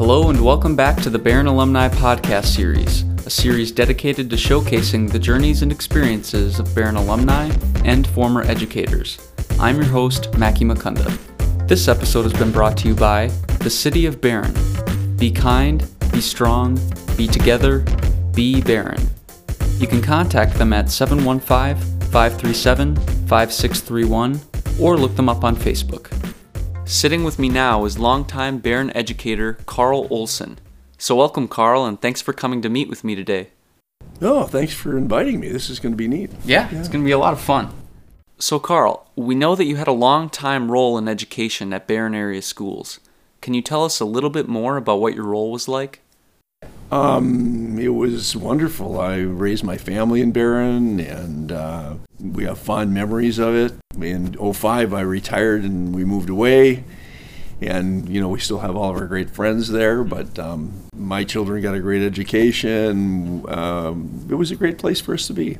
Hello, and welcome back to the Barron Alumni Podcast Series, a series dedicated to showcasing the journeys and experiences of Barron alumni and former educators. I'm your host, Mackie McCunda. This episode has been brought to you by the City of Barron. Be kind, be strong, be together, be Barron. You can contact them at 715 537 5631 or look them up on Facebook. Sitting with me now is longtime Barron educator Carl Olson. So, welcome, Carl, and thanks for coming to meet with me today. Oh, thanks for inviting me. This is going to be neat. Yeah, it's going to be a lot of fun. So, Carl, we know that you had a long time role in education at Barron area schools. Can you tell us a little bit more about what your role was like? Um, it was wonderful. I raised my family in Barron, and uh, we have fond memories of it. In 05, I retired and we moved away. And, you know, we still have all of our great friends there, but um, my children got a great education. Um, it was a great place for us to be.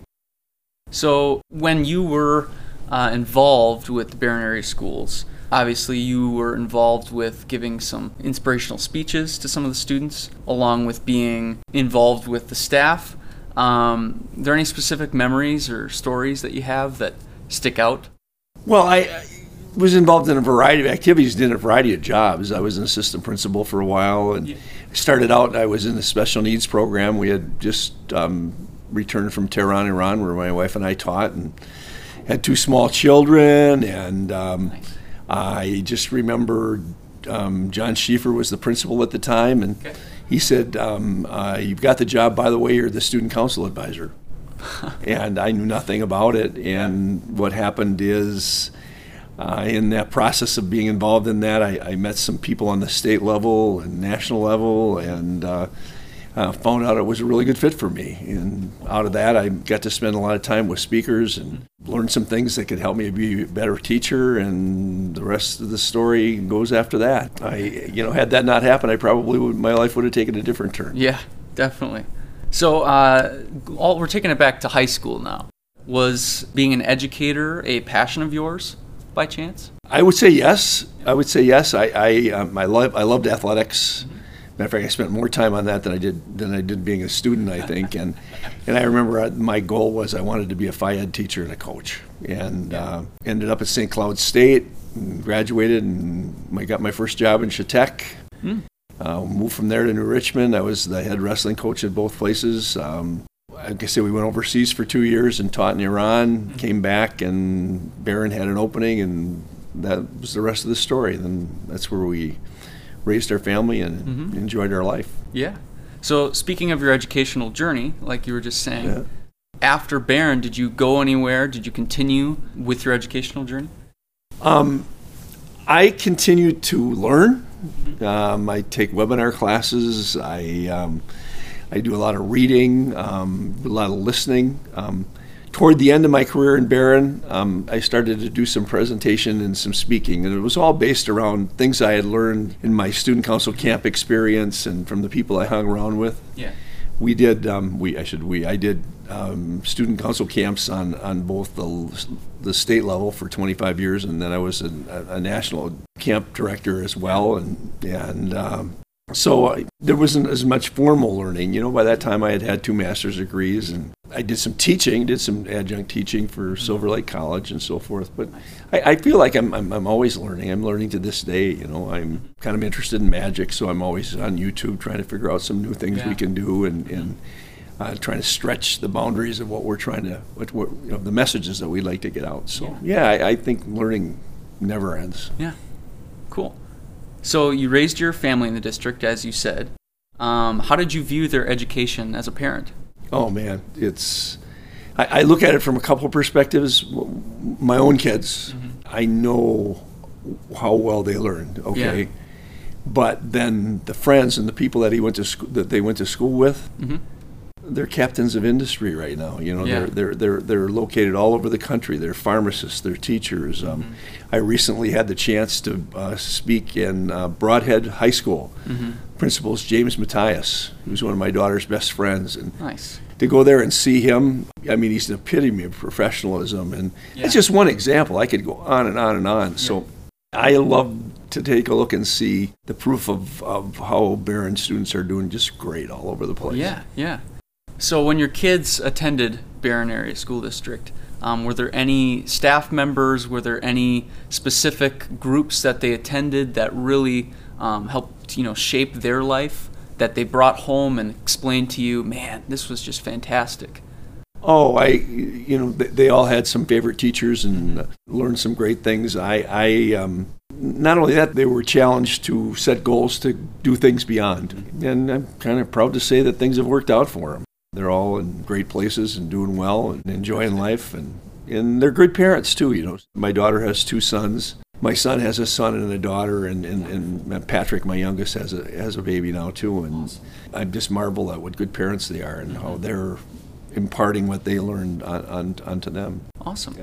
So, when you were uh, involved with the Barron area schools, Obviously, you were involved with giving some inspirational speeches to some of the students, along with being involved with the staff. Um, are there any specific memories or stories that you have that stick out? Well, I, I was involved in a variety of activities, did a variety of jobs. I was an assistant principal for a while, and yeah. started out. I was in the special needs program. We had just um, returned from Tehran, Iran, where my wife and I taught, and had two small children, and. Um, nice I just remember um, John Schieffer was the principal at the time, and okay. he said, um, uh, "You've got the job. By the way, you're the student council advisor." and I knew nothing about it. And what happened is, uh, in that process of being involved in that, I, I, met some people on the state level and national level, and uh, uh, found out it was a really good fit for me. And out of that, I got to spend a lot of time with speakers and learn some things that could help me be a better teacher. And the rest of the story goes after that. I, you know, had that not happened, I probably would, my life would have taken a different turn. Yeah, definitely. So uh, all, we're taking it back to high school now. Was being an educator a passion of yours? by chance? I would say yes. I would say yes. I I, um, I love I loved athletics. Mm-hmm. Matter of fact, I spent more time on that than I did than I did being a student. I think, and and I remember my goal was I wanted to be a ed teacher and a coach, and uh, ended up at St. Cloud State, and graduated, and I got my first job in Chautauqua. Hmm. Uh, moved from there to New Richmond. I was the head wrestling coach at both places. Um, like I said, we went overseas for two years and taught in Iran. Hmm. Came back, and Barron had an opening, and that was the rest of the story. Then that's where we raised our family and mm-hmm. enjoyed our life. Yeah. So speaking of your educational journey, like you were just saying, yeah. after Barron, did you go anywhere? Did you continue with your educational journey? Um, I continued to learn. Mm-hmm. Um, I take webinar classes. I um, I do a lot of reading, um, a lot of listening. Toward the end of my career in Barron, um, I started to do some presentation and some speaking, and it was all based around things I had learned in my student council camp experience and from the people I hung around with. Yeah. We did. Um, we I should we I did um, student council camps on on both the the state level for 25 years, and then I was a, a national camp director as well, and and um, so I, there wasn't as much formal learning. You know, by that time I had had two master's degrees and I did some teaching, did some adjunct teaching for Silver Lake College and so forth. But I, I feel like I'm, I'm, I'm, always learning. I'm learning to this day. You know, I'm kind of interested in magic, so I'm always on YouTube trying to figure out some new things yeah. we can do and, and uh, trying to stretch the boundaries of what we're trying to, what, what you know, the messages that we like to get out. So, yeah, yeah I, I think learning never ends. Yeah, cool. So you raised your family in the district, as you said. Um, how did you view their education as a parent? Oh man, it's. I, I look at it from a couple of perspectives. My own kids, mm-hmm. I know how well they learned. Okay. Yeah. But then the friends and the people that he went to school that they went to school with, mm-hmm they're captains of industry right now. You know, yeah. they're, they're they're they're located all over the country. They're pharmacists. They're teachers. Um, mm-hmm. I recently had the chance to uh, speak in uh, Brodhead High School. Mm-hmm. Principal's James Matthias, who's one of my daughter's best friends, and nice. to go there and see him. I mean, he's the epitome of professionalism, and yeah. it's just one example. I could go on and on and on. Yeah. So I love to take a look and see the proof of, of how Barron students are doing just great all over the place. Yeah, yeah. So when your kids attended Barron Area School District, um, were there any staff members? Were there any specific groups that they attended that really um, helped, you know, shape their life? That they brought home and explained to you, man, this was just fantastic. Oh, I, you know, they, all had some favorite teachers and learned some great things. I, I, um, not only that, they were challenged to set goals to do things beyond. And I'm kind of proud to say that things have worked out for them. They're all in great places and doing well and enjoying life, and and they're good parents too. You know, my daughter has two sons. My son has a son and a daughter, and, and, and Patrick, my youngest, has a has a baby now too. And I just marvel at what good parents they are and how they're imparting what they learned on, on onto them. Awesome.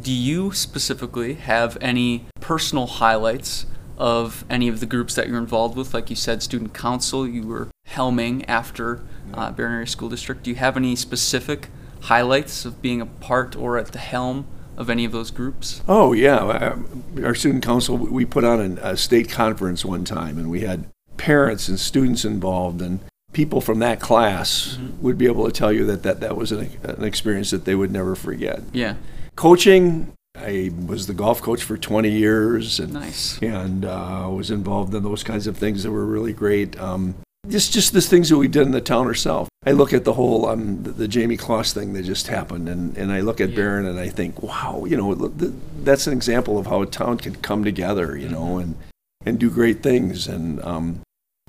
Do you specifically have any personal highlights of any of the groups that you're involved with? Like you said, student council, you were helming after uh, Barron School District. Do you have any specific highlights of being a part or at the helm of any of those groups? Oh yeah, uh, our student council we put on a state conference one time, and we had parents and students involved, and people from that class mm-hmm. would be able to tell you that that, that was an, an experience that they would never forget. Yeah. Coaching, I was the golf coach for 20 years, and nice. and uh, was involved in those kinds of things that were really great. Um, just just the things that we did in the town herself. I look at the whole um, the, the, Jayme Closs thing that just happened, and, and I look at yeah. Barron and I think, wow, you know, that's an example of how a town can come together, you know, and and do great things. And um,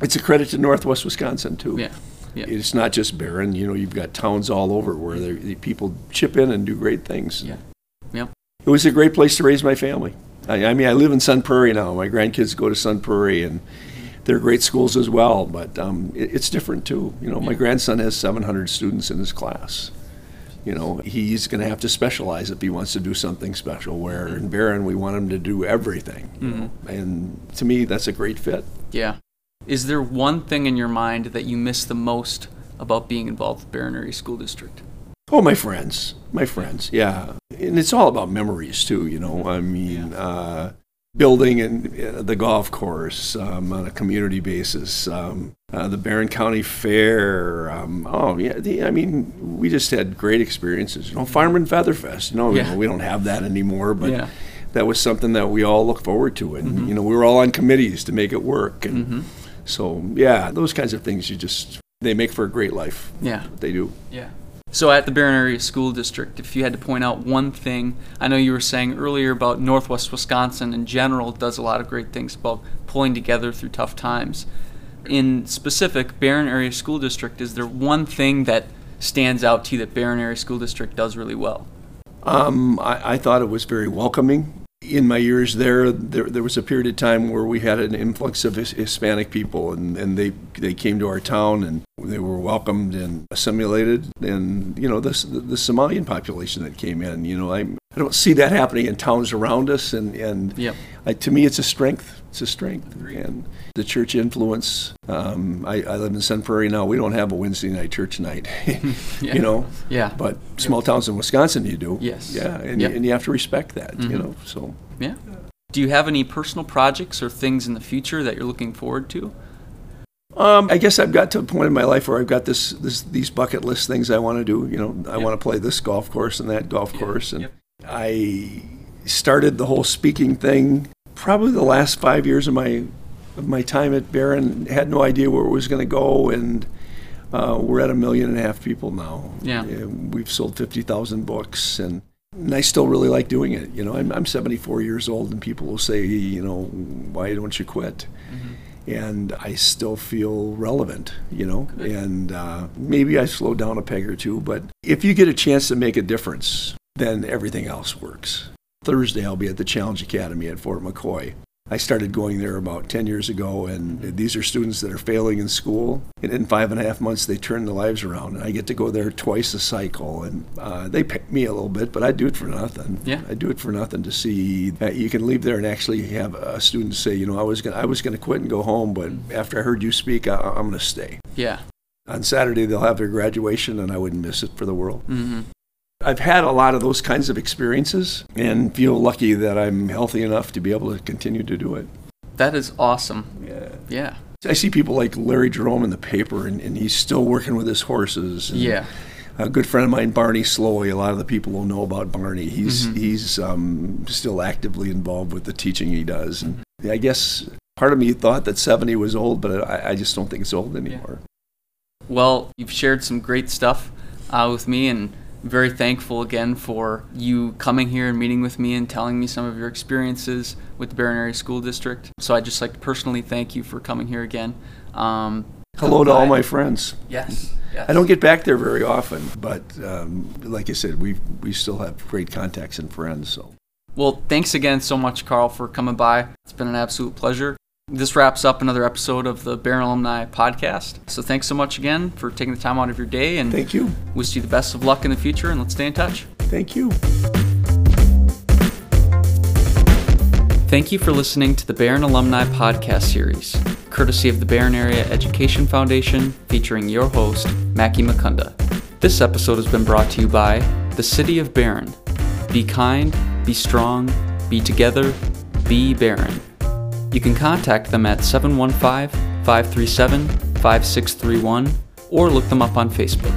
it's a credit to Northwest Wisconsin too. Yeah. Yeah. It's not just Barron. You know, you've got towns all over where the people chip in and do great things. Yeah. Yep. It was a great place to raise my family. I, I mean, I live in Sun Prairie now. My grandkids go to Sun Prairie, and they're great schools as well, but um, it, it's different too. You know, my grandson has 700 students in his class. You know, he's going to have to specialize if he wants to do something special. Where in Barron, we want him to do everything. Mm-hmm. And to me, that's a great fit. Yeah. Is there one thing in your mind that you miss the most about being involved with Barron Area School District? Oh, my friends, my friends, yeah, and it's all about memories too. You know, I mean, yeah. uh, building and uh, the golf course um, on a community basis. Um, uh, the Barron County Fair. Um, oh yeah, the, I mean, we just had great experiences. You know, Fireman Featherfest. You know, yeah. we don't have that anymore, but yeah. that was something that we all look forward to, and mm-hmm. you know, we were all on committees to make it work. And mm-hmm. so, yeah, those kinds of things you just they make for a great life. Yeah, they do. Yeah. So, at the Barron Area School District, if you had to point out one thing, I know you were saying earlier about Northwest Wisconsin in general does a lot of great things about pulling together through tough times. In specific, Barron Area School District, is there one thing that stands out to you that Barron Area School District does really well? Um, I, I thought it was very welcoming in my years there, there, there was a period of time where we had an influx of Hispanic people, and, and they they came to our town and they were welcomed and assimilated. And you know, the, the Somalian population that came in. You know, I I don't see that happening in towns around us, and and yep. I, to me, it's a strength. It's a strength, and the church influence. Um, I, I, live in Sun Prairie now. We don't have a Wednesday night church night, yeah. you know. Yeah. But small towns in Wisconsin, you do. Yes. Yeah, and, yep. you, and you have to respect that, mm-hmm. you know. So. Yeah. Do you have any personal projects or things in the future that you're looking forward to? Um, I guess I've got to a point in my life where I've got this, this these bucket list things I want to do. You know, I yep. want to play this golf course and that golf course, and I started the whole speaking thing probably the last five years of my of my time at Barron. Had no idea where it was going to go, and uh, we're at a million and a half people now. Yeah, we've sold fifty thousand books, and, and I still really like doing it. You know, I'm, I'm 74 years old, and people will say, you know, why don't you quit? Mm-hmm and I still feel relevant, you know. Good. And uh, maybe I slow down a peg or two, but if you get a chance to make a difference, then everything else works. Thursday, I'll be at the Challenge Academy at Fort McCoy. I started going there about 10 years ago, and these are students that are failing in school. And in five and a half months, they turn their lives around. And I get to go there twice a cycle. And uh, they pay me a little bit, but I do it for nothing. Yeah. I do it for nothing to see that you can leave there and actually have a student say, you know, I was gonna, I was going to quit and go home, but after I heard you speak, I, am going to stay. Yeah. On Saturday, they'll have their graduation, and I wouldn't miss it for the world. Mm-hmm. I've had a lot of those kinds of experiences and feel lucky that I'm healthy enough to be able to continue to do it. That is awesome. Yeah. Yeah. I see people like Larry Jerome in the paper, and, and he's still working with his horses. Yeah. A good friend of mine, Barney Slowey. A lot of the people will know about Barney. He's he's um, still actively involved with the teaching he does. And I guess part of me thought that 70 was old, but I, I just don't think it's old anymore. Well, you've shared some great stuff uh, with me, and very thankful again for you coming here and meeting with me and telling me some of your experiences with the Barron Area School District. So I'd just like to personally thank you for coming here again. Um, Hello to all my friends. Yes. yes. I don't get back there very often, but um, like I said, we we still have great contacts and friends. So Well, thanks again so much, Carl, for coming by. It's been an absolute pleasure. This wraps up another episode of the Barron Alumni Podcast. So thanks so much again for taking the time out of your day and thank you, wish you the best of luck in the future and let's stay in touch. thank you. Thank you for listening to the Barron Alumni Podcast Series, courtesy of the Barron Area Education Foundation, featuring your host, Mackie McCunda. This episode has been brought to you by the City of Barron. Be kind, be strong, be together, be Barron. You can contact them at 715 537 5631 or look them up on Facebook.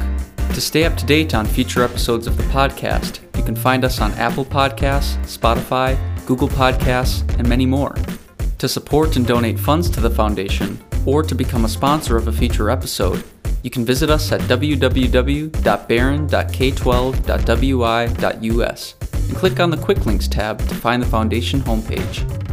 To stay up to date on future episodes of the podcast, you can find us on Apple Podcasts, Spotify, Google Podcasts, and many more. To support and donate funds to the foundation, or to become a sponsor of a future episode, you can visit us at www.barron.k12.wi.us and click on the Quick Links tab to find the foundation homepage.